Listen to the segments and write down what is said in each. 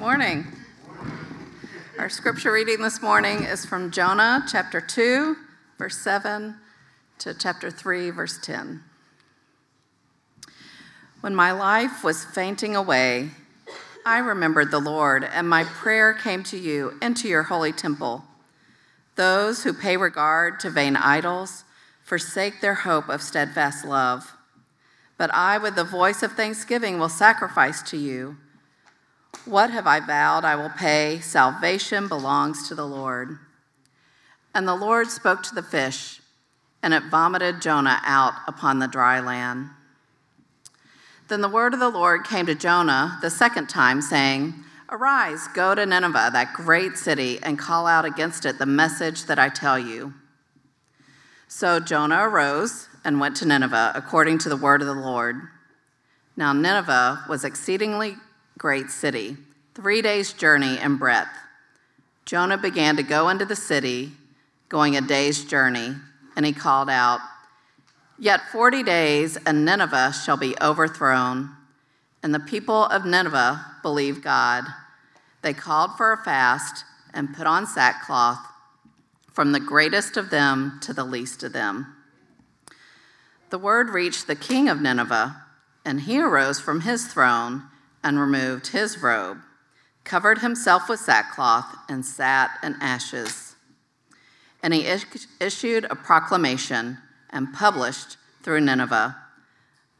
Morning. Our scripture reading this morning is from Jonah chapter 2, verse 7 to chapter 3, verse 10. When my life was fainting away, I remembered the Lord, and my prayer came to you into your holy temple. Those who pay regard to vain idols forsake their hope of steadfast love. But I, with the voice of thanksgiving, will sacrifice to you. What have I vowed I will pay? Salvation belongs to the Lord. And the Lord spoke to the fish, and it vomited Jonah out upon the dry land. Then the word of the Lord came to Jonah the second time, saying, Arise, go to Nineveh, that great city, and call out against it the message that I tell you. So Jonah arose and went to Nineveh, according to the word of the Lord. Now Nineveh was exceedingly great city, three days' journey in breadth. Jonah began to go into the city, going a day's journey, and he called out, Yet forty days, and Nineveh shall be overthrown. And the people of Nineveh believed God. They called for a fast and put on sackcloth, from the greatest of them to the least of them. The word reached the king of Nineveh, and he arose from his throne and removed his robe, covered himself with sackcloth, and sat in ashes. And he issued a proclamation and published through Nineveh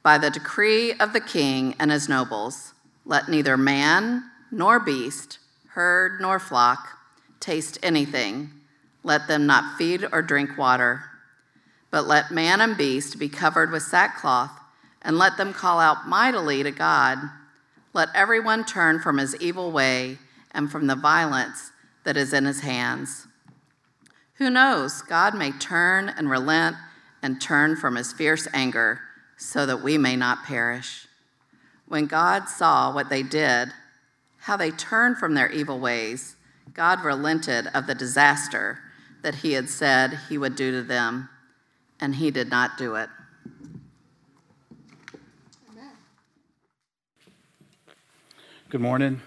by the decree of the king and his nobles let neither man nor beast, herd nor flock, taste anything. Let them not feed or drink water. But let man and beast be covered with sackcloth, and let them call out mightily to God. Let everyone turn from his evil way and from the violence that is in his hands. Who knows? God may turn and relent and turn from his fierce anger so that we may not perish. When God saw what they did, how they turned from their evil ways, God relented of the disaster that he had said he would do to them, and he did not do it. Good morning.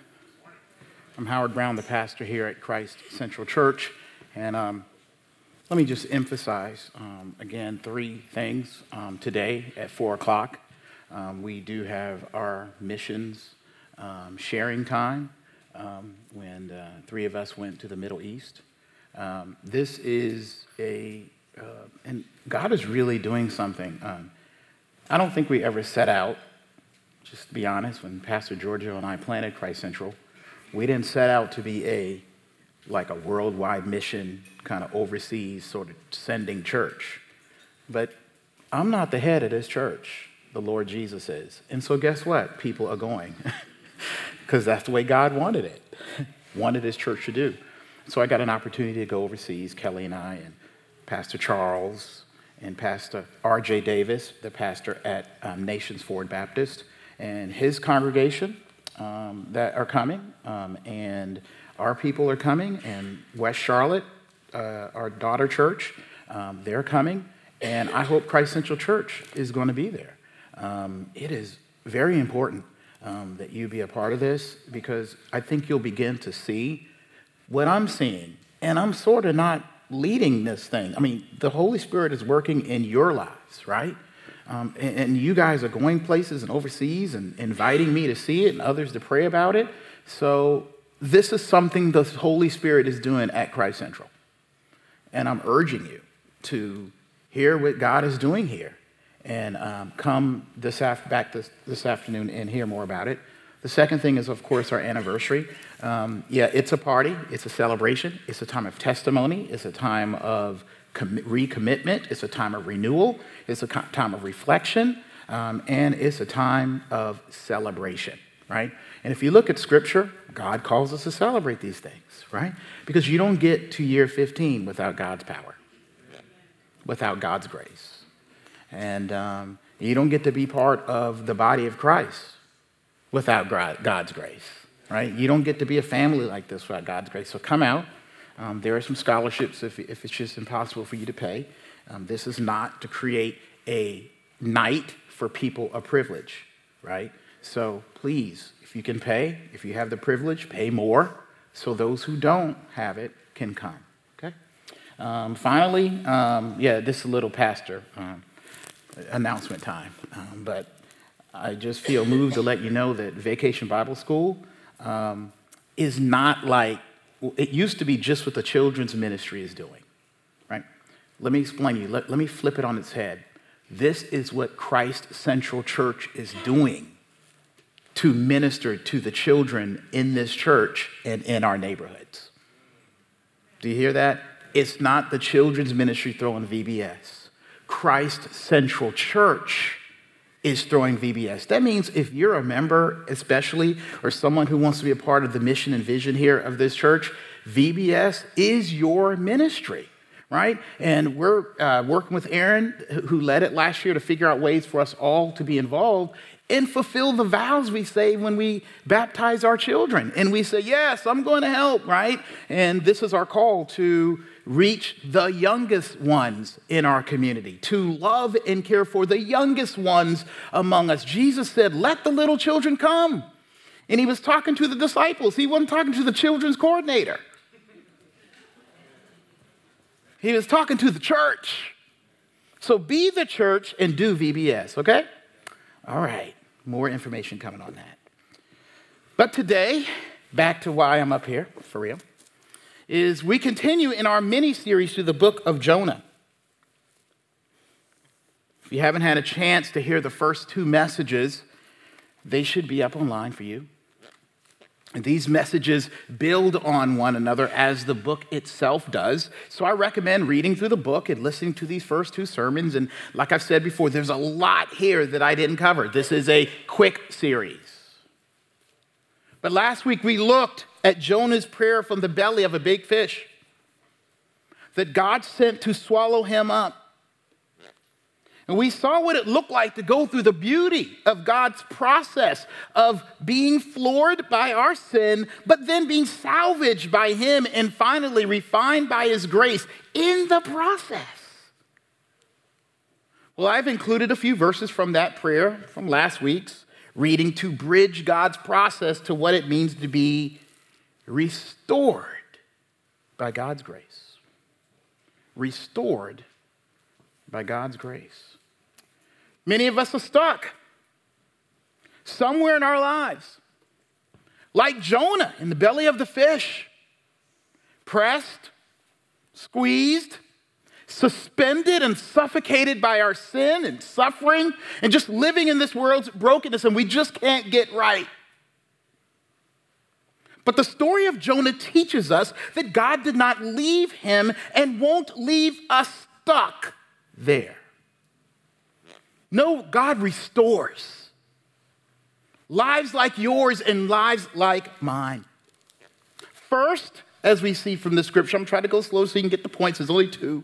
I'm Howard Brown, the pastor here at Christ Central Church, and um, let me just emphasize um, again three things um, today at four o'clock. Um, we do have our missions um, sharing time um, when uh, three of us went to the Middle East. This is a, uh, and God is really doing something. I don't think we ever set out, just to be honest, when Pastor Giorgio and I planted Christ Central, we didn't set out to be a like a worldwide mission kind of overseas sort of sending church. But I'm not the head of this church, the Lord Jesus is. And so, guess what? People are going because that's the way God wanted it, wanted his church to do. So, I got an opportunity to go overseas, Kelly and I, and Pastor Charles and Pastor R.J. Davis, the pastor at um, Nations Ford Baptist, and his congregation um, that are coming. Um, and our people are coming, and West Charlotte uh, our daughter church. Um, they're coming, and I hope Christ Central Church is going to be there. Um, it is very important um, that you be a part of this because I think you'll begin to see what I'm seeing. And I'm sort of not leading this thing. I mean, the Holy Spirit is working in your lives, right? Um, and, and, you guys are going places and overseas and inviting me to see it and others to pray about it. So, this is something the Holy Spirit is doing at Christ Central. And I'm urging you to hear what God is doing here and um, come this af- back this, this afternoon and hear more about it. The second thing is, of course, our anniversary. Um, yeah, it's a party, it's a celebration, it's a time of testimony, it's a time of recommitment, it's a time of renewal, it's a time of reflection, um, and it's a time of celebration, right? And if you look at Scripture, God calls us to celebrate these things right? Because you don't get to year 15 without God's power, without God's grace. And um, you don't get to be part of the body of Christ without God's grace, right? You don't get to be a family like this without God's grace. So come out. Um, there are some scholarships if, if it's just impossible for you to pay. Um, this is not to create a night for people of privilege, right? So please, if you can pay, if you have the privilege, pay more so those who don't have it can come. Okay? Um, finally, um, yeah, this is a little pastor um, announcement time, um, but I just feel moved to let you know that Vacation Bible School is not like it used to be just what the children's ministry is doing, right? Let me explain to you. Let, let me flip it on its head. This is what Christ Central Church is doing to minister to the children in this church and in our neighborhoods. Do you hear that? It's not the children's ministry throwing VBS. Christ Central Church is throwing VBS. That means if you're a member, especially, or someone who wants to be a part of the mission and vision here of this church, VBS is your ministry, right? And we're uh, working with Aaron, who led it last year, to figure out ways for us all to be involved and fulfill the vows we say when we baptize our children. And we say, Yes, I'm going to help, right? And this is our call to reach the youngest ones in our community, to love and care for the youngest ones among us. Jesus said, Let the little children come. And he was talking to the disciples, he wasn't talking to the children's coordinator. He was talking to the church. So be the church and do VBS, okay? All right, more information coming on that. But today, back to why I'm up here, for real is we continue in our mini series through the book of Jonah. If you haven't had a chance to hear the first two messages, they should be up online for you. These messages build on one another as the book itself does. So I recommend reading through the book and listening to these first two sermons. And like I've said before, there's a lot here that I didn't cover. This is a quick series. But last week we looked at Jonah's prayer from the belly of a big fish that God sent to swallow him up. And we saw what it looked like to go through the beauty of God's process of being floored by our sin, but then being salvaged by Him and finally refined by His grace in the process. Well, I've included a few verses from that prayer from last week's reading to bridge God's process to what it means to be restored by God's grace. Restored by God's grace. Many of us are stuck somewhere in our lives, like Jonah in the belly of the fish, pressed, squeezed, suspended and suffocated by our sin and suffering, and just living in this world's brokenness, and we just can't get right. But the story of Jonah teaches us that God did not leave him and won't leave us stuck there. No, God restores lives like yours and lives like mine. First, as we see from the scripture, I'm trying to go slow so you can get the points, there's only two.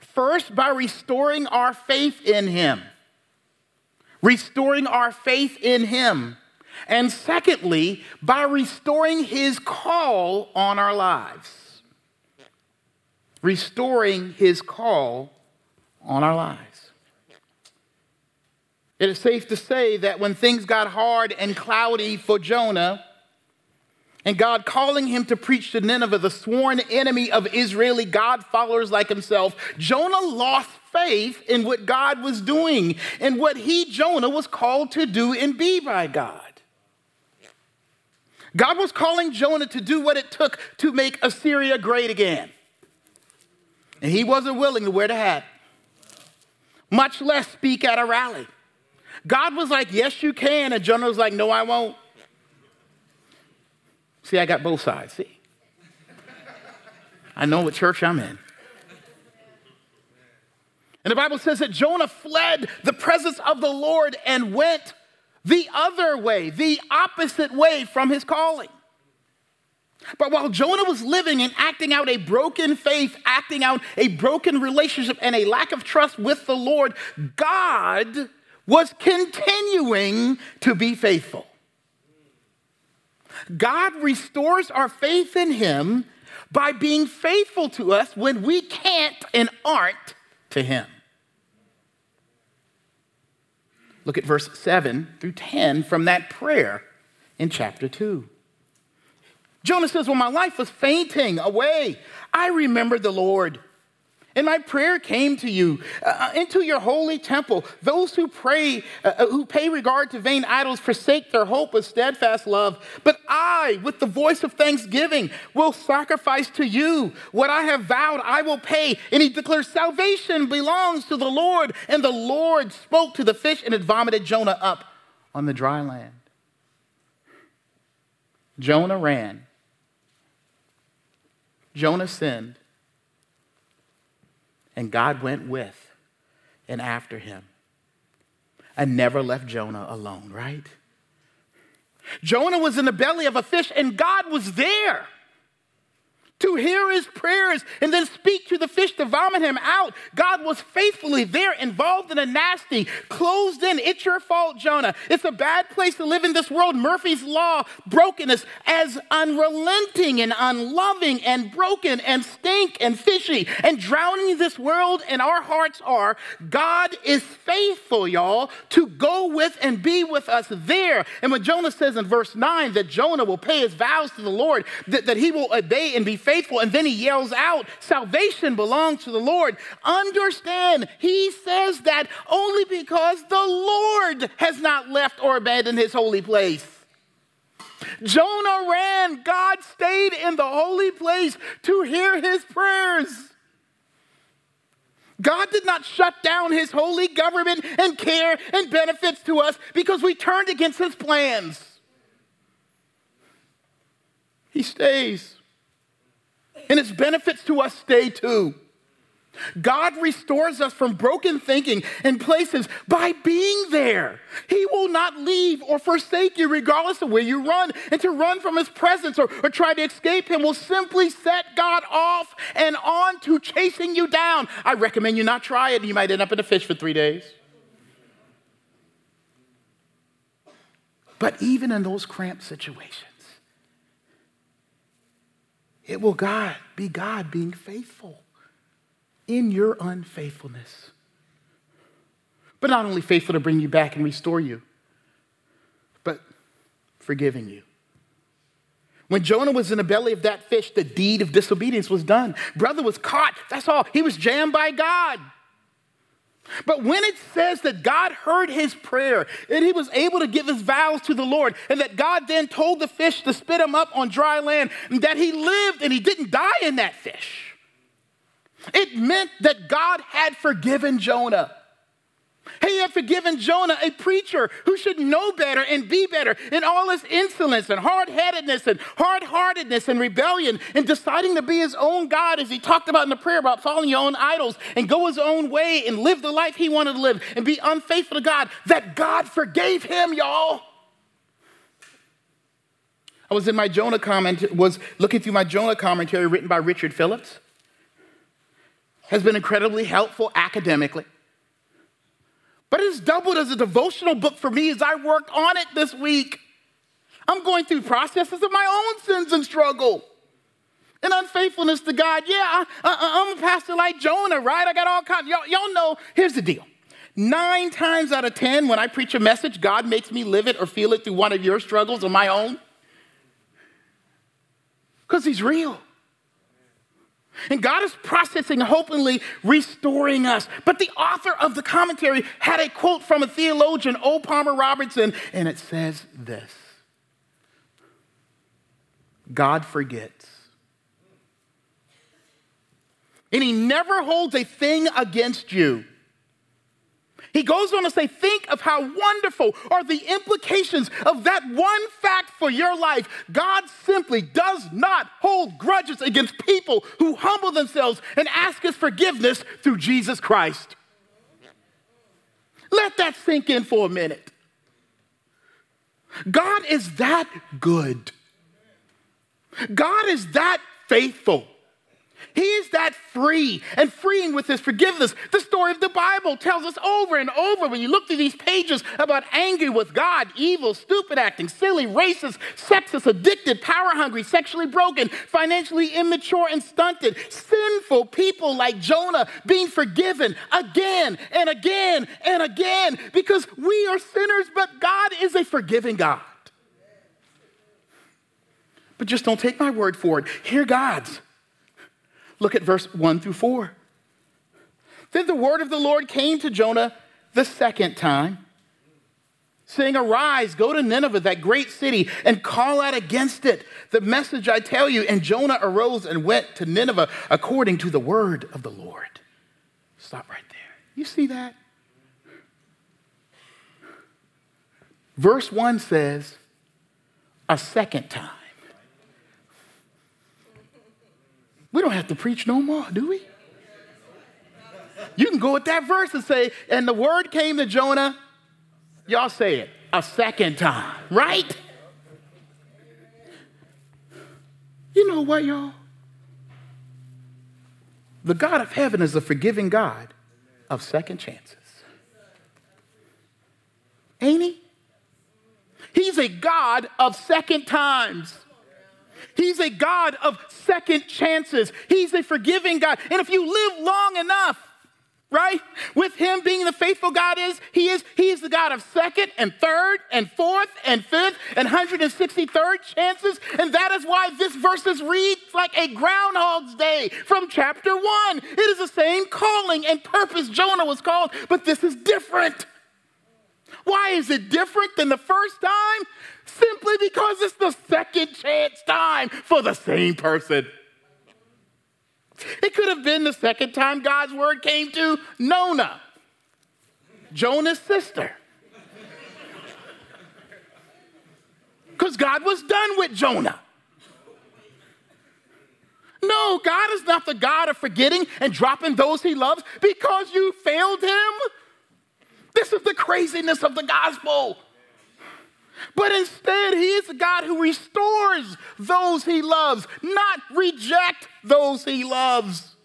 First, by restoring our faith in Him. Restoring our faith in Him. And secondly, by restoring his call on our lives. Restoring his call on our lives. It is safe to say that when things got hard and cloudy for Jonah, and God calling him to preach to Nineveh, the sworn enemy of Israeli God followers like himself, Jonah lost faith in what God was doing and what he, Jonah, was called to do and be by God. God was calling Jonah to do what it took to make Assyria great again. And he wasn't willing to wear the hat, much less speak at a rally. God was like, Yes, you can. And Jonah was like, No, I won't. See, I got both sides. See? I know what church I'm in. And the Bible says that Jonah fled the presence of the Lord and went the other way, the opposite way from his calling. But while Jonah was living and acting out a broken faith, acting out a broken relationship, and a lack of trust with the Lord, God was continuing to be faithful. God restores our faith in Him by being faithful to us when we can't and aren't to Him. Look at verse 7 through 10 from that prayer in chapter 2. Jonah says, When my life was fainting away, I remembered the Lord and my prayer came to you uh, uh, into your holy temple. Those who pray, uh, uh, who pay regard to vain idols, forsake their hope of steadfast love. But I, with the voice of thanksgiving, will sacrifice to you what I have vowed I will pay. And he declares, Salvation belongs to the Lord. And the Lord spoke to the fish, and it vomited Jonah up on the dry land. Jonah ran. Jonah sinned and God went with and after him and never left Jonah alone, right? Jonah was in the belly of a fish and God was there to hear his prayers and then speak to the fish to vomit him out. God was faithfully there, involved in a nasty, closed in, it's your fault, Jonah. It's a bad place to live in this world. Murphy's Law, brokenness, as unrelenting and unloving and broken and stink and fishy and drowning this world and our hearts are. God is faithful, y'all, to go with and be with us there. And when Jonah says in verse 9 that Jonah will pay his vows to the Lord, that, that he will obey and be faithful. And then he yells out, Salvation belongs to the Lord. Understand, he says that only because the Lord has not left or abandoned his holy place. Jonah ran, God stayed in the holy place to hear his prayers. God did not shut down his holy government and care and benefits to us because we turned against his plans. He stays and its benefits to us stay too. God restores us from broken thinking and places by being there. He will not leave or forsake you regardless of where you run. And to run from his presence or, or try to escape him will simply set God off and on to chasing you down. I recommend you not try it. You might end up in a fish for three days. But even in those cramped situations, it will God be God being faithful in your unfaithfulness. But not only faithful to bring you back and restore you, but forgiving you. When Jonah was in the belly of that fish, the deed of disobedience was done. Brother was caught. That's all. He was jammed by God. But when it says that God heard his prayer and he was able to give his vows to the Lord, and that God then told the fish to spit him up on dry land, and that he lived and he didn't die in that fish, it meant that God had forgiven Jonah. He had forgiven Jonah, a preacher who should know better and be better in all his insolence and hard headedness and hard heartedness and rebellion and deciding to be his own God, as he talked about in the prayer about following your own idols and go his own way and live the life he wanted to live and be unfaithful to God, that God forgave him, y'all. I was in my Jonah comment, was looking through my Jonah commentary written by Richard Phillips. Has been incredibly helpful academically. But it's doubled as a devotional book for me as I worked on it this week. I'm going through processes of my own sins and struggle and unfaithfulness to God. Yeah, I, uh, uh, am a pastor like Jonah, right? I got all kinds. Y'all, y'all know, here's the deal. Nine times out of 10, when I preach a message, God makes me live it or feel it through one of your struggles or my own. Because He's real. And God is processing, hopefully restoring us. But the author of the commentary had a quote from a theologian, O. Palmer Robertson, and it says this God forgets. And he never holds a thing against you. He goes on to say, Think of how wonderful are the implications of that one fact for your life. God simply does not hold grudges against people who humble themselves and ask His forgiveness through Jesus Christ. Let that sink in for a minute. God is that good. God is that faithful. He is that free and freeing with his forgiveness. The story of the Bible tells us over and over when you look through these pages about angry with God, evil, stupid acting, silly, racist, sexist, addicted, power hungry, sexually broken, financially immature and stunted, sinful people like Jonah being forgiven again and again and again because we are sinners, but God is a forgiving God. But just don't take my word for it. Hear God's. Look at verse 1 through 4. Then the word of the Lord came to Jonah the second time, saying, Arise, go to Nineveh, that great city, and call out against it the message I tell you. And Jonah arose and went to Nineveh according to the word of the Lord. Stop right there. You see that? Verse 1 says, A second time. We don't have to preach no more, do we? You can go with that verse and say, and the word came to Jonah, y'all say it, a second time, right? You know what, y'all? The God of heaven is a forgiving God of second chances. Ain't he? He's a God of second times. He's a God of second chances. He's a forgiving God. And if you live long enough, right? With him being the faithful God is, he is, he is the God of second and third and fourth and fifth and 163rd chances. And that is why this verses read like a groundhog's day from chapter one. It is the same calling and purpose Jonah was called, but this is different. Why is it different than the first time? Simply because it's the second chance time for the same person. It could have been the second time God's word came to Nona, Jonah's sister. Because God was done with Jonah. No, God is not the God of forgetting and dropping those he loves because you failed him. This is the craziness of the gospel. But instead, he is a God who restores those he loves, not reject those he loves.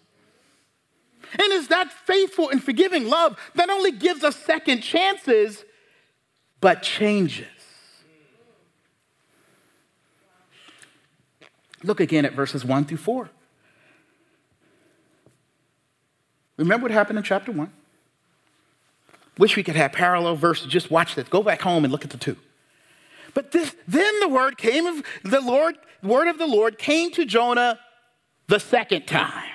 And is that faithful and forgiving love that only gives us second chances, but changes. Look again at verses 1 through 4. Remember what happened in chapter 1? Wish we could have parallel verses. Just watch this. Go back home and look at the two. But this, then the word came of the Lord, word of the Lord came to Jonah the second time,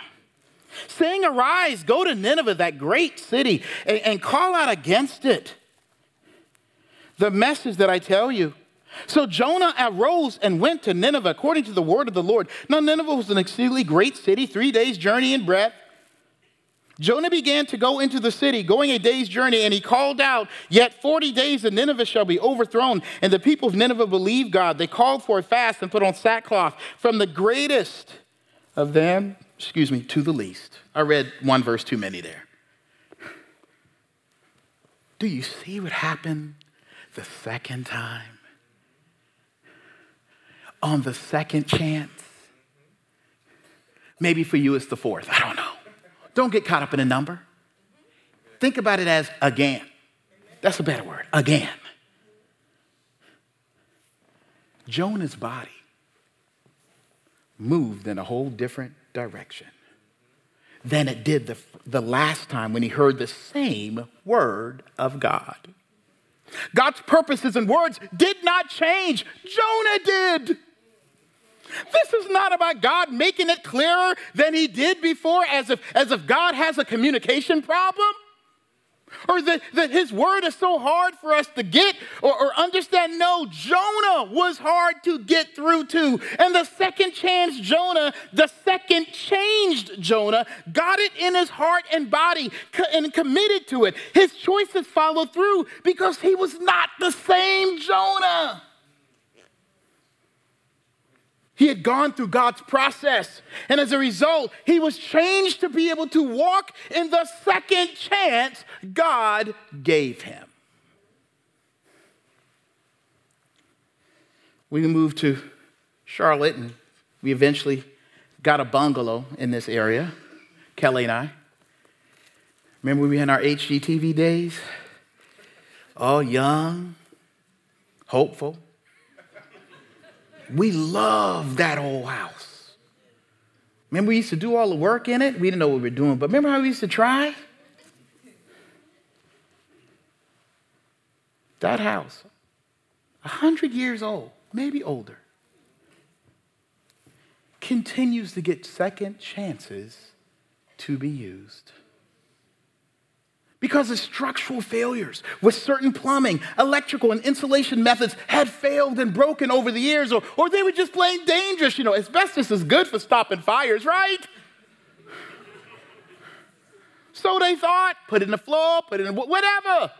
saying, Arise, go to Nineveh, that great city, and, and call out against it. The message that I tell you. So Jonah arose and went to Nineveh according to the word of the Lord. Now, Nineveh was an exceedingly great city, three days' journey in breadth Jonah began to go into the city, going a day's journey, and he called out, Yet 40 days and Nineveh shall be overthrown. And the people of Nineveh believed God. They called for a fast and put on sackcloth from the greatest of them, excuse me, to the least. I read one verse too many there. Do you see what happened the second time? On the second chance? Maybe for you it's the fourth. I don't know. Don't get caught up in a number. Think about it as again. That's a better word. Again. Jonah's body moved in a whole different direction than it did the, the last time when he heard the same word of God. God's purposes and words did not change, Jonah did. This is not about God making it clearer than he did before, as if, as if God has a communication problem. Or that, that his word is so hard for us to get or, or understand. No, Jonah was hard to get through to. And the second chance Jonah, the second changed Jonah, got it in his heart and body and committed to it. His choices followed through because he was not the same Jonah. He had gone through God's process. And as a result, he was changed to be able to walk in the second chance God gave him. We moved to Charlotte and we eventually got a bungalow in this area, Kelly and I. Remember we were in our HGTV days? All young, hopeful. We loved that old house. Remember, we used to do all the work in it? We didn't know what we were doing, but remember how we used to try? That house, 100 years old, maybe older, continues to get second chances to be used because of structural failures with certain plumbing, electrical, and insulation methods had failed and broken over the years, or, or they were just plain dangerous. You know, asbestos is good for stopping fires, right? So they thought, put it in the floor, put it in whatever.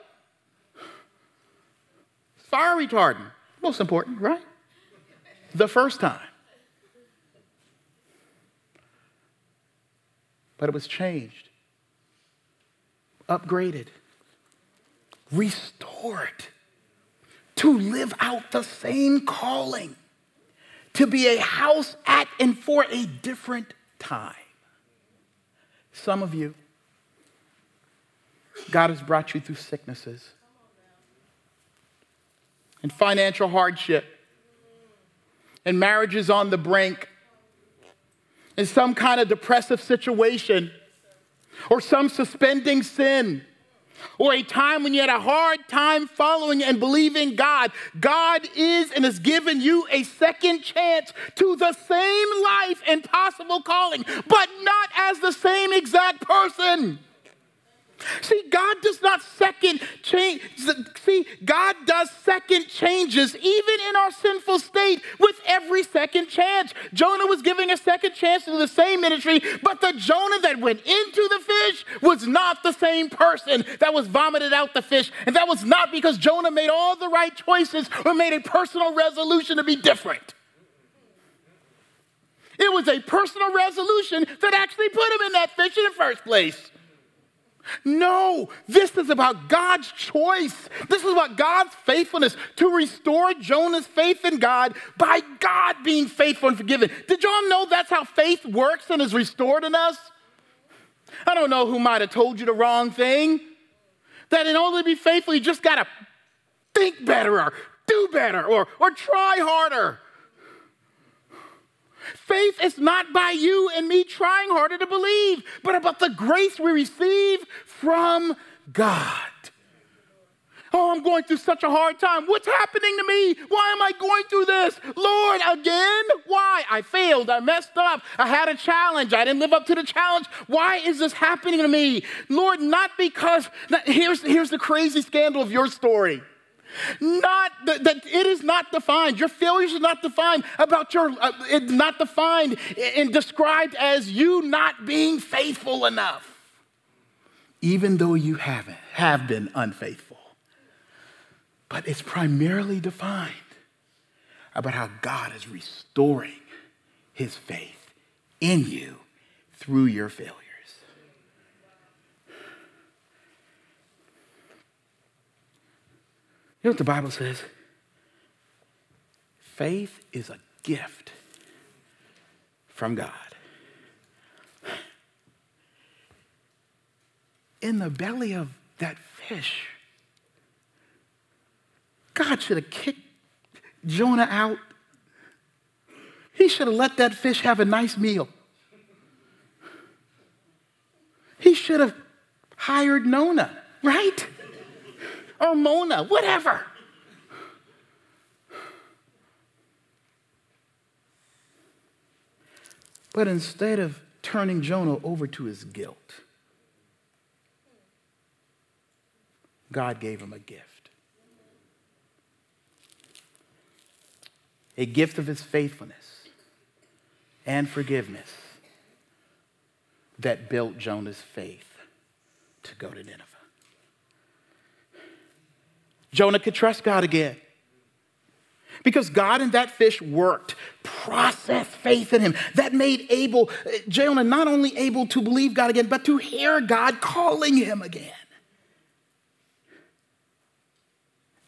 Fire retardant, most important, right? The first time. But it was changed upgraded, restored to live out the same calling, to be a house at and for a different time. Some of you, God has brought you through sicknesses and financial hardship and marriages on the brink and some kind of depressive situation or some suspending sin, or a time when you had a hard time following and believing God. God is and has given you a second chance to the same life and possible calling, but not as the same exact person. See, God does not second change. See, God does second changes even in our sinful state with every second chance. Jonah was giving a second chance to the same ministry, but the Jonah that went into the fish was not the same person that was vomited out the fish. And that was not because Jonah made all the right choices or made a personal resolution to be different. It was a personal resolution that actually put him in that fish in the first place. No, this is about God's choice. This is about God's faithfulness to restore Jonah's faith in God by God being faithful and forgiven. Did y'all know that's how faith works and is restored in us? I don't know who might have told you the wrong thing. That in order to be faithful, you just got to think better or do better or, or try harder. Faith is not by you and me trying harder to believe, but about the grace we receive from God. Oh, I'm going through such a hard time. What's happening to me? Why am I going through this? Lord, again? Why? I failed. I messed up. I had a challenge. I didn't live up to the challenge. Why is this happening to me? Lord, not because, here's, here's the crazy scandal of your story. Not that, that, it is not defined. Your failures are not defined about your, uh, it's not defined and described as you not being faithful enough. Even though you haven't, have been unfaithful. But it's primarily defined about how God is restoring his faith in you through your failure. You know what the Bible says? Faith is a gift from God. In the belly of that fish, God should have kicked Jonah out. He should have let that fish have a nice meal. He should have hired Nona, right? Or Mona, whatever. But instead of turning Jonah over to his guilt, God gave him a gift. A gift of his faithfulness and forgiveness that built Jonah's faith to go to Nineveh. Jonah could trust God again. Because God and that fish worked, processed faith in him. That made able, Jonah, not only able to believe God again, but to hear God calling him again.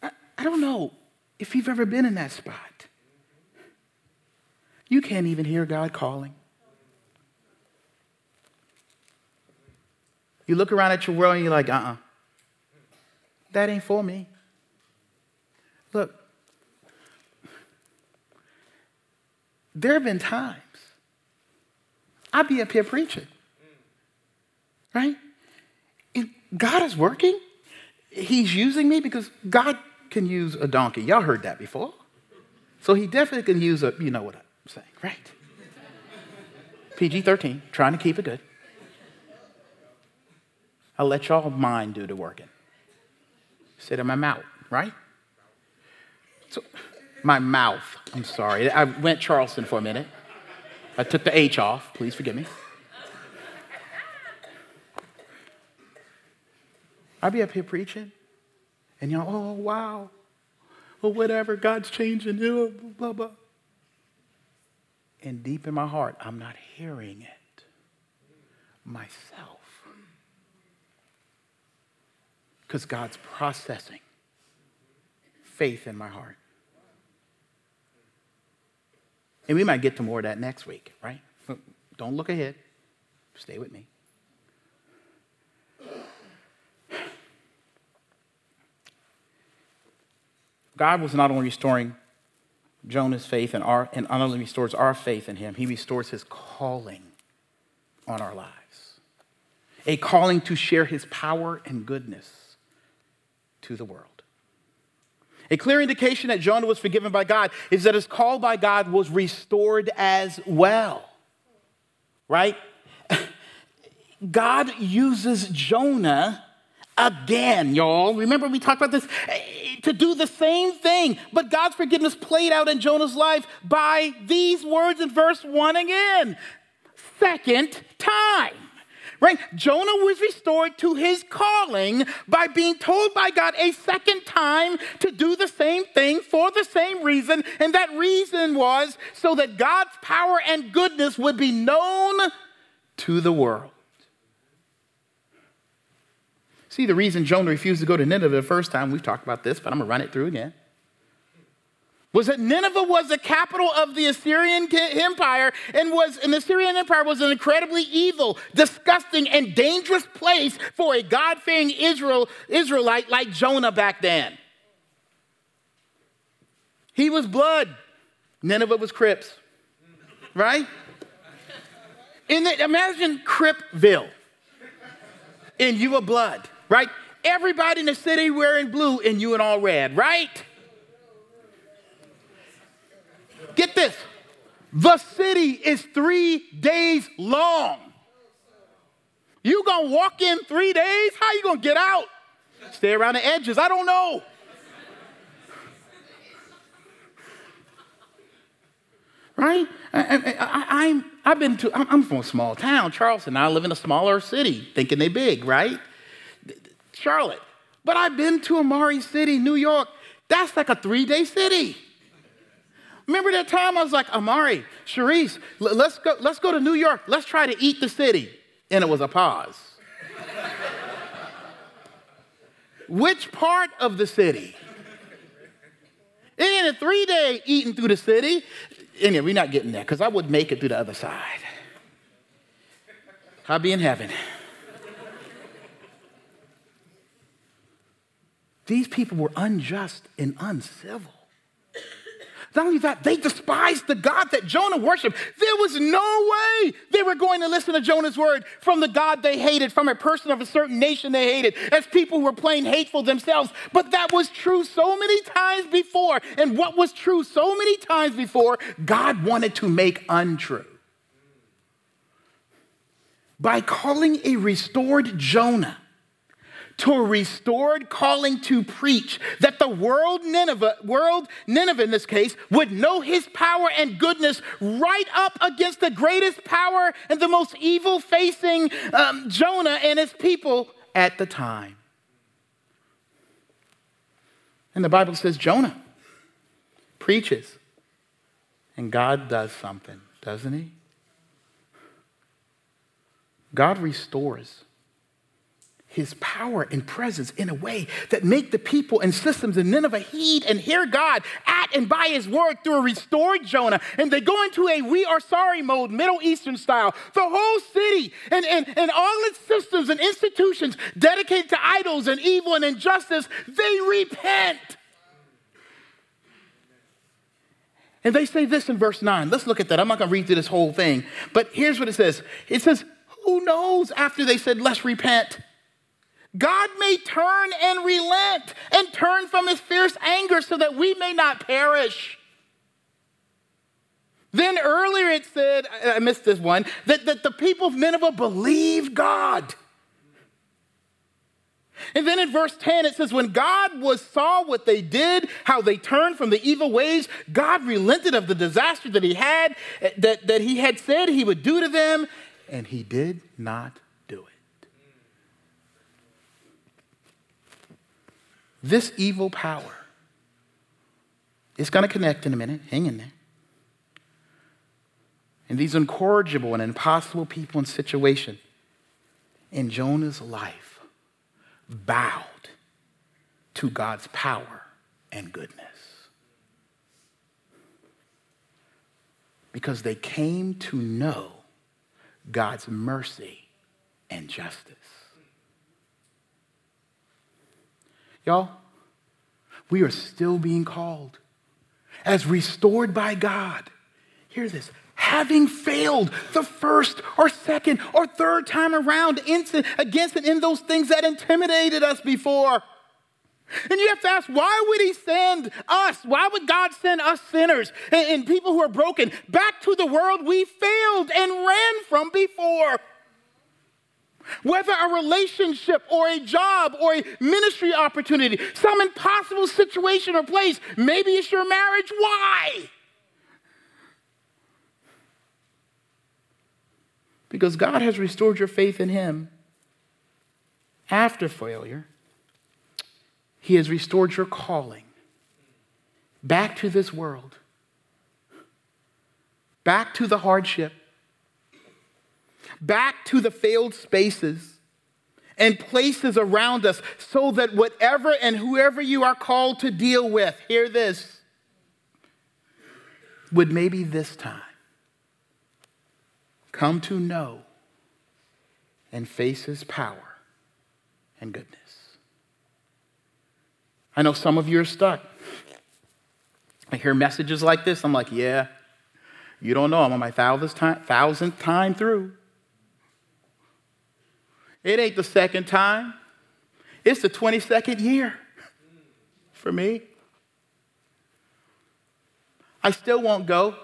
I, I don't know if you've ever been in that spot. You can't even hear God calling. You look around at your world and you're like, uh uh-uh. uh that ain't for me. Look, there have been times I'd be up here preaching, right? And God is working. He's using me because God can use a donkey. Y'all heard that before. So he definitely can use a, you know what I'm saying, right? PG 13, trying to keep it good. I'll let y'all mind do the working. Sit in my mouth, right? So, my mouth, I'm sorry. I went Charleston for a minute. I took the H off. Please forgive me. I'd be up here preaching, and y'all, oh, wow. Or whatever, God's changing, blah, blah, blah. And deep in my heart, I'm not hearing it myself. Because God's processing faith in my heart. And we might get to more of that next week, right? Don't look ahead. Stay with me. God was not only restoring Jonah's faith and, our, and not only restores our faith in him, he restores his calling on our lives. A calling to share his power and goodness to the world. A clear indication that Jonah was forgiven by God is that his call by God was restored as well. Right? God uses Jonah again, y'all. Remember, we talked about this to do the same thing. But God's forgiveness played out in Jonah's life by these words in verse 1 again. Second time. Right? Jonah was restored to his calling by being told by God a second time to do the same thing for the same reason. And that reason was so that God's power and goodness would be known to the world. See, the reason Jonah refused to go to Nineveh the first time, we've talked about this, but I'm going to run it through again, was that Nineveh was the capital of the Assyrian Empire and was and the Assyrian Empire was an incredibly evil, disgusting, and dangerous place for a God-fearing Israel, Israelite like Jonah back then. He was blood. Nineveh was Crips. Right? In the, imagine Cripville. And you were blood right? Everybody in the city wearing blue and you in all red, right? Get this. The city is three days long. You gonna walk in three days? How you gonna get out? Stay around the edges. I don't know. Right? I, am I've been to, I'm from a small town, Charleston. I live in a smaller city, thinking they big, right? Charlotte. But I've been to Amari City, New York. That's like a three day city. Remember that time I was like, Amari, Sharice, let's go, let's go to New York. Let's try to eat the city. And it was a pause. Which part of the city? It ain't a three day eating through the city. Anyway, we're not getting there because I would make it through the other side. I'll be in heaven. These people were unjust and uncivil. Not only that, they despised the God that Jonah worshiped. There was no way they were going to listen to Jonah's word from the God they hated, from a person of a certain nation they hated, as people were plain hateful themselves. But that was true so many times before. And what was true so many times before, God wanted to make untrue. By calling a restored Jonah to a restored calling to preach, that the world Nineveh, world Nineveh in this case, would know his power and goodness right up against the greatest power and the most evil facing um, Jonah and his people at the time. And the Bible says Jonah preaches, and God does something, doesn't he? God restores his power and presence in a way that make the people and systems in Nineveh heed and hear God at and by his word through a restored Jonah. And they go into a we are sorry mode, Middle Eastern style. The whole city and, and, and all its systems and institutions dedicated to idols and evil and injustice, they repent. And they say this in verse 9. Let's look at that. I'm not going to read through this whole thing. But here's what it says It says, Who knows after they said, Let's repent? God may turn and relent and turn from his fierce anger so that we may not perish. Then earlier it said, I missed this one, that, that the people of Nineveh believed God. And then in verse 10, it says, When God was saw what they did, how they turned from the evil ways, God relented of the disaster that he had, eh, that, that he had said he would do to them, and he did not do it. This evil power is going to connect in a minute. Hang in there. And these incorrigible and impossible people and situation in Jonah's life bowed to God's power and goodness. Because they came to know God's mercy and justice. Y'all, we are still being called as restored by God. Hear this having failed the first or second or third time around against and in those things that intimidated us before. And you have to ask, why would he send us? Why would God send us sinners and, and people who are broken back to the world we failed and ran from before? Whether a relationship or a job or a ministry opportunity, some impossible situation or place, maybe it's your marriage, why? Because God has restored your faith in Him after failure. He has restored your calling back to this world, back to the hardship, back to the failed spaces and places around us so that whatever and whoever you are called to deal with, hear this, would maybe this time come to know and face his power and goodness. I know some of you are stuck. I hear messages like this. I'm like, yeah, you don't know. I'm on my thousandth time, thousandth time through. It ain't the second time, it's the 22nd year for me. I still won't go.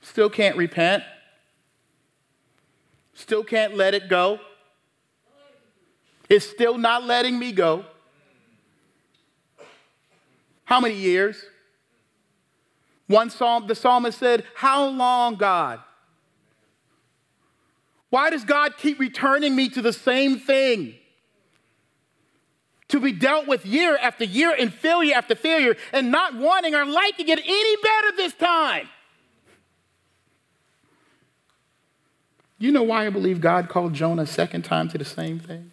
Still can't repent. Still can't let it go. It's still not letting me go. How many years? One psalm, the psalmist said, How long, God? Why does God keep returning me to the same thing? To be dealt with year after year and failure after failure and not wanting or liking it any better this time. You know why I believe God called Jonah a second time to the same thing?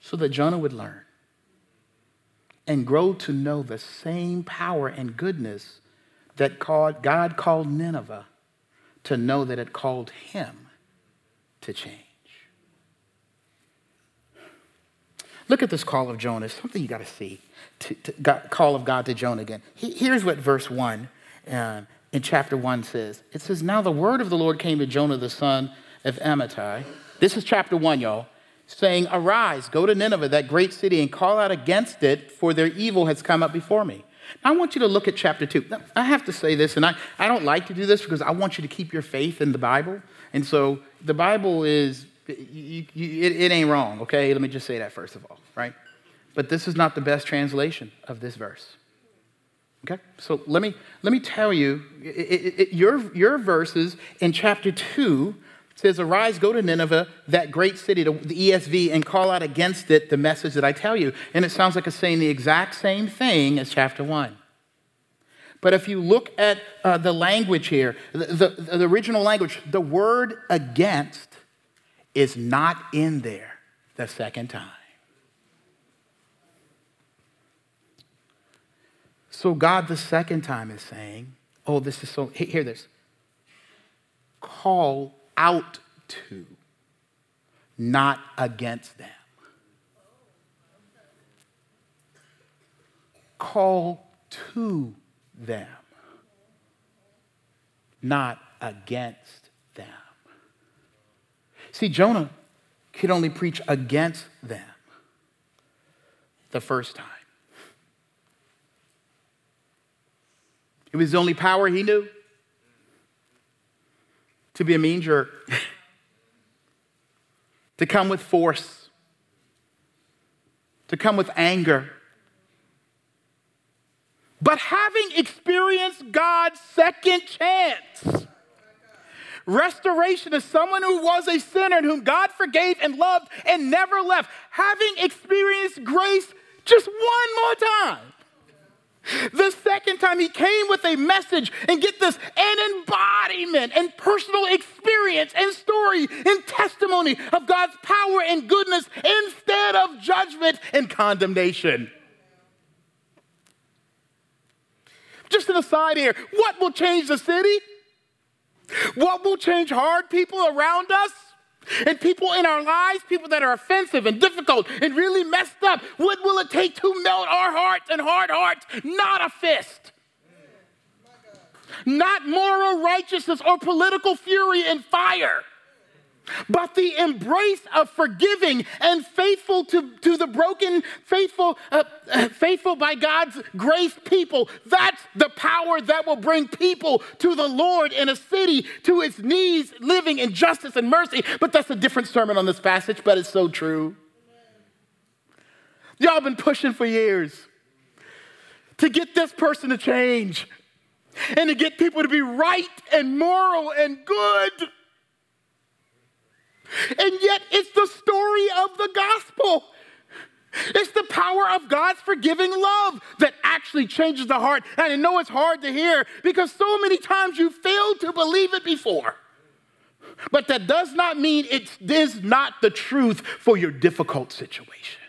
So that Jonah would learn and grow to know the same power and goodness that God called Nineveh to know that it called him to change. Look at this call of Jonah. Something you got to see. To, to God, call of God to Jonah again. He, here's what verse 1 uh, in chapter 1 says. It says, Now the word of the Lord came to Jonah the son of Amittai. This is chapter 1, y'all. Saying, Arise, go to Nineveh, that great city, and call out against it, for their evil has come up before me. I want you to look at chapter 2. Now, I have to say this, and I, I don't like to do this because I want you to keep your faith in the Bible. And so the Bible is, you, you, it, it ain't wrong, okay? Let me just say that first of all, right? But this is not the best translation of this verse. Okay, so let me let me tell you, it, it, your your verses in chapter two says, "Arise, go to Nineveh, that great city, the ESV, and call out against it the message that I tell you." And it sounds like it's saying the exact same thing as chapter one. But if you look at uh, the language here, the, the, the original language, the word against is not in there the second time. So God the second time is saying, oh, this is so, hear this. Call out to, not against them. Call to them, not against them. See, Jonah could only preach against them the first time. It was the only power he knew to be a mean jerk, to come with force, to come with anger. But having experienced God's second chance, restoration is someone who was a sinner and whom God forgave and loved and never left, having experienced grace just one more time the second time he came with a message, and get this, an embodiment and personal experience and story and testimony of God's power and goodness instead of judgment and condemnation. Just an aside here what will change the city? What will change hard people around us? And people in our lives, people that are offensive and difficult and really messed up, what will it take to melt our hearts and hard hearts? Not a fist. Not moral righteousness or political fury and fire but the embrace of forgiving and faithful to, to the broken, faithful, uh, uh, faithful by God's grace people. That's the power that will bring people to the Lord in a city to its knees, living in justice and mercy. But that's a different sermon on this passage, but it's so true. Y'all been pushing for years to get this person to change and to get people to be right and moral and good. And yet, it's the story of the gospel. It's the power of God's forgiving love that actually changes the heart. And I know it's hard to hear because so many times you failed to believe it before. But that does not mean it is not the truth for your difficult situation.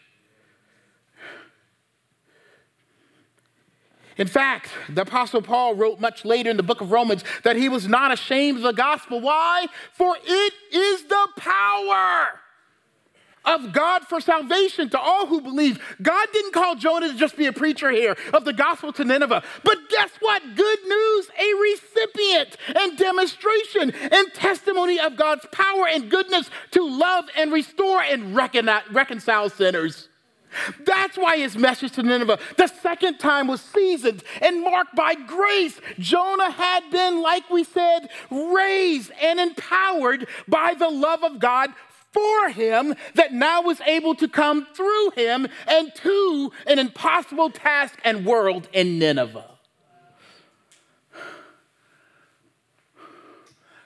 In fact, the Apostle Paul wrote much later in the book of Romans that he was not ashamed of the gospel. Why? For it is the power of God for salvation to all who believe. God didn't call Jonah to just be a preacher here of the gospel to Nineveh. But guess what? Good news, a recipient and demonstration and testimony of God's power and goodness to love and restore and reconcile sinners. That's why his message to Nineveh, the second time, was seasoned and marked by grace. Jonah had been, like we said, raised and empowered by the love of God for him that now was able to come through him and to an impossible task and world in Nineveh.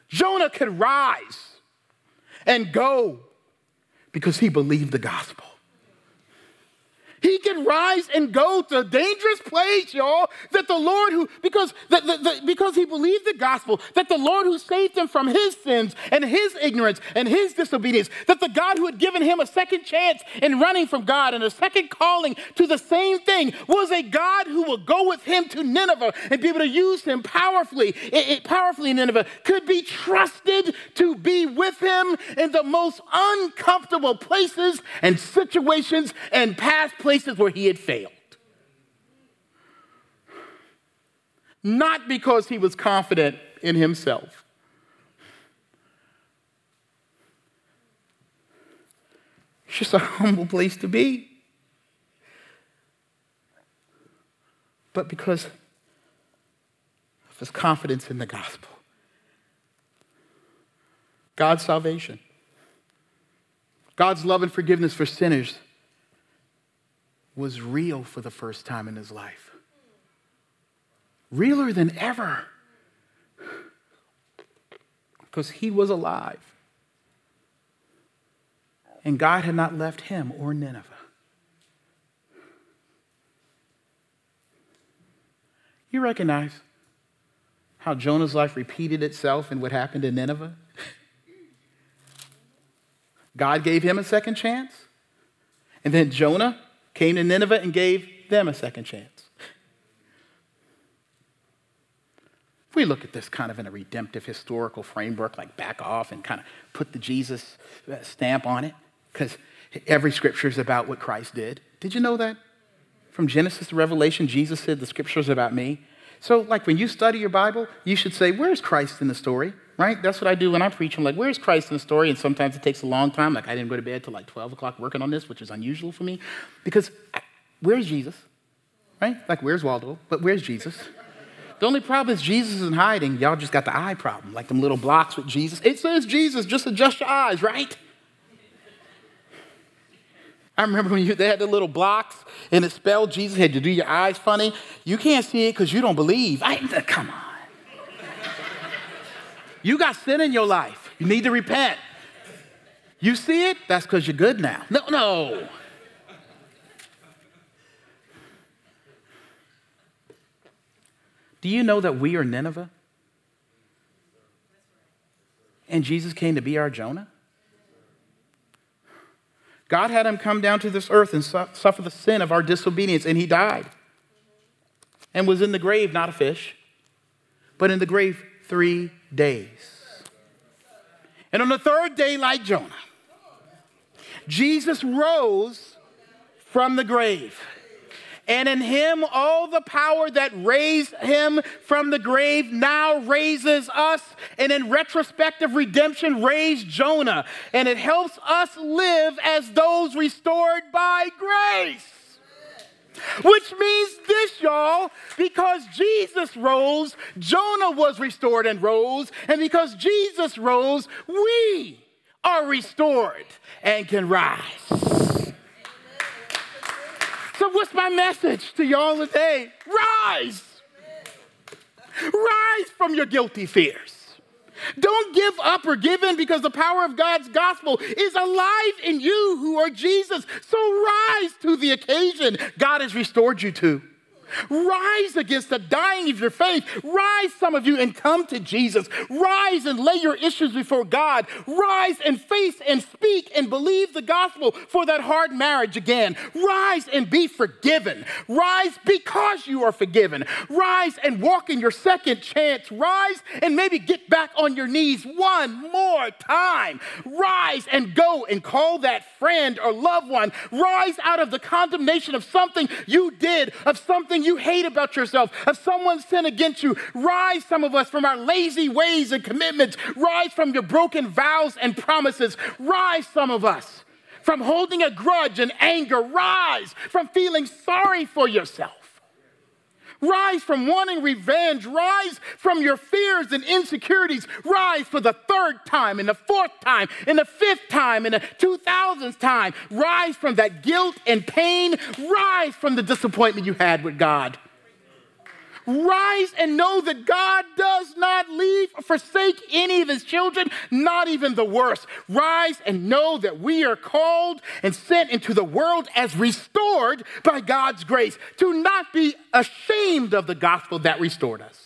Jonah could rise and go because he believed the gospel. He can rise and go to a dangerous place, y'all. That the Lord who, because, the, the, the, because he believed the gospel, that the Lord who saved him from his sins and his ignorance and his disobedience, that the God who had given him a second chance in running from God and a second calling to the same thing was a God who will go with him to Nineveh and be able to use him powerfully, it, it, powerfully in Nineveh, could be trusted to be with him in the most uncomfortable places and situations and past places places where he had failed. Not because he was confident in himself. It's just a humble place to be. But because of his confidence in the gospel, God's salvation, God's love and forgiveness for sinners was real for the first time in his life. Realer than ever. Because he was alive. And God had not left him or Nineveh. You recognize how Jonah's life repeated itself in what happened in Nineveh? God gave him a second chance, and then Jonah came to Nineveh and gave them a second chance. If we look at this kind of in a redemptive historical framework, like back off and kind of put the Jesus uh, stamp on it, because every scripture is about what Christ did. Did you know that? From Genesis to Revelation, Jesus said, The scriptures about me. So, like when you study your Bible, you should say, Where's Christ in the story? Right? That's what I do when I preach. I'm like, Where's Christ in the story? And sometimes it takes a long time. Like, I didn't go to bed till like 12 o'clock working on this, which is unusual for me. Because where's Jesus? Right? Like, where's Waldo? But where's Jesus? The only problem is Jesus isn't hiding. Y'all just got the eye problem, like them little blocks with Jesus. It says Jesus, just adjust your eyes, right? I remember when you, they had the little blocks and it spelled Jesus, had to do your eyes funny. You can't see it because you don't believe. I, come on. you got sin in your life. You need to repent. You see it? That's because you're good now. No, no. Do you know that we are Nineveh? And Jesus came to be our Jonah? God had him come down to this earth and su- suffer the sin of our disobedience, and he died. And was in the grave, not a fish, but in the grave three days. And on the third day, like Jonah, Jesus rose from the grave. And in him, all the power that raised him from the grave now raises us. And in retrospective redemption, raised Jonah. And it helps us live as those restored by grace. Which means this, y'all, because Jesus rose, Jonah was restored and rose. And because Jesus rose, we are restored and can rise. What's my message to y'all today? Rise! Rise from your guilty fears. Don't give up or give in because the power of God's gospel is alive in you who are Jesus. So rise to the occasion God has restored you to. Rise against the dying of your faith. Rise, some of you, and come to Jesus. Rise and lay your issues before God. Rise and face and speak and believe the gospel for that hard marriage again. Rise and be forgiven. Rise because you are forgiven. Rise and walk in your second chance. Rise and maybe get back on your knees one more time. Rise and go and call that friend or loved one. Rise out of the condemnation of something you did, of something something you hate about yourself, if someone sinned against you, rise some of us from our lazy ways and commitments. Rise from your broken vows and promises. Rise some of us from holding a grudge and anger. Rise from feeling sorry for yourself. Rise from wanting revenge. Rise from your fears and insecurities. Rise for the third time, and the fourth time, and the fifth time, and the 2000th time. Rise from that guilt and pain. Rise from the disappointment you had with God. Rise and know that God does not leave or forsake any of his children, not even the worst. Rise and know that we are called and sent into the world as restored by God's grace, to not be ashamed of the gospel that restored us.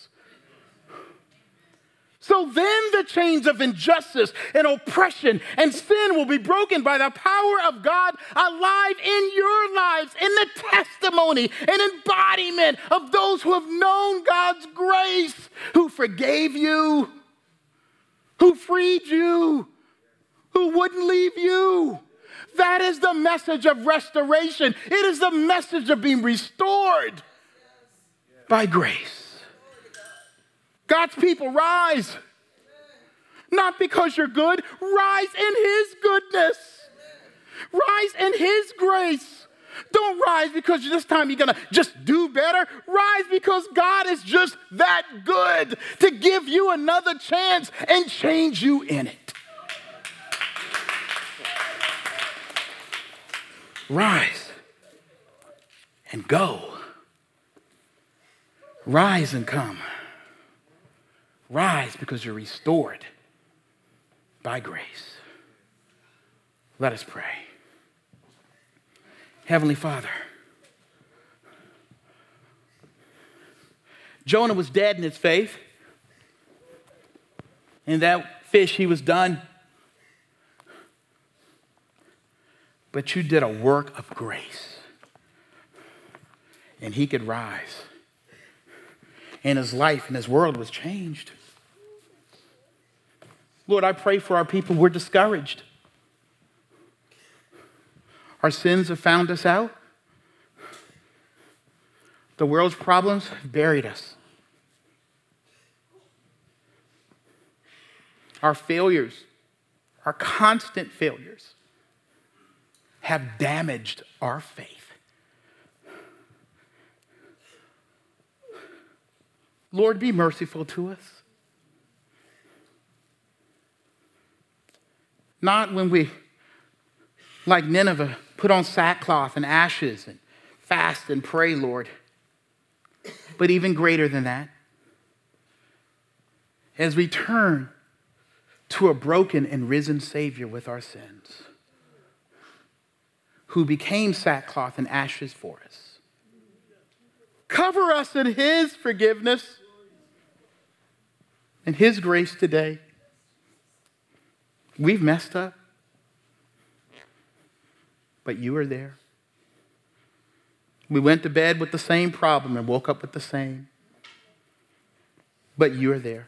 So then the chains of injustice and oppression and sin will be broken by the power of God alive in your lives, in the testimony and embodiment of those who have known God's grace, who forgave you, who freed you, who wouldn't leave you. That is the message of restoration. It is the message of being restored by grace. God's people, rise. Not because you're good, rise in His goodness. Rise in His grace. Don't rise because this time you're gonna just do better. Rise because God is just that good to give you another chance and change you in it. Rise and go. Rise and come. Rise because you're restored by grace. Let us pray. Heavenly Father, Jonah was dead in his faith. In that fish, he was done. But you did a work of grace. And he could rise. And his life and his world was changed. Lord, I pray for our people. We're discouraged. Our sins have found us out. The world's problems have buried us. Our failures, our constant failures, have damaged our faith. Lord, be merciful to us. Not when we, like Nineveh, put on sackcloth and ashes and fast and pray, Lord but even greater than that. As we turn to a broken and risen Savior with our sins, who became sackcloth and ashes for us. Cover us in His forgiveness and His grace today. We've messed up, but you are there. We went to bed with the same problem and woke up with the same. But you're there.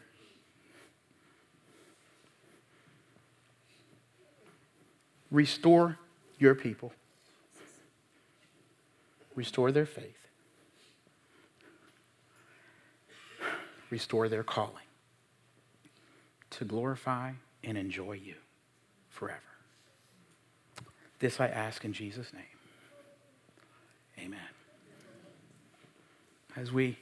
Restore your people, restore their faith, restore their calling to glorify and enjoy you forever. This I ask in Jesus' name. Amen. As we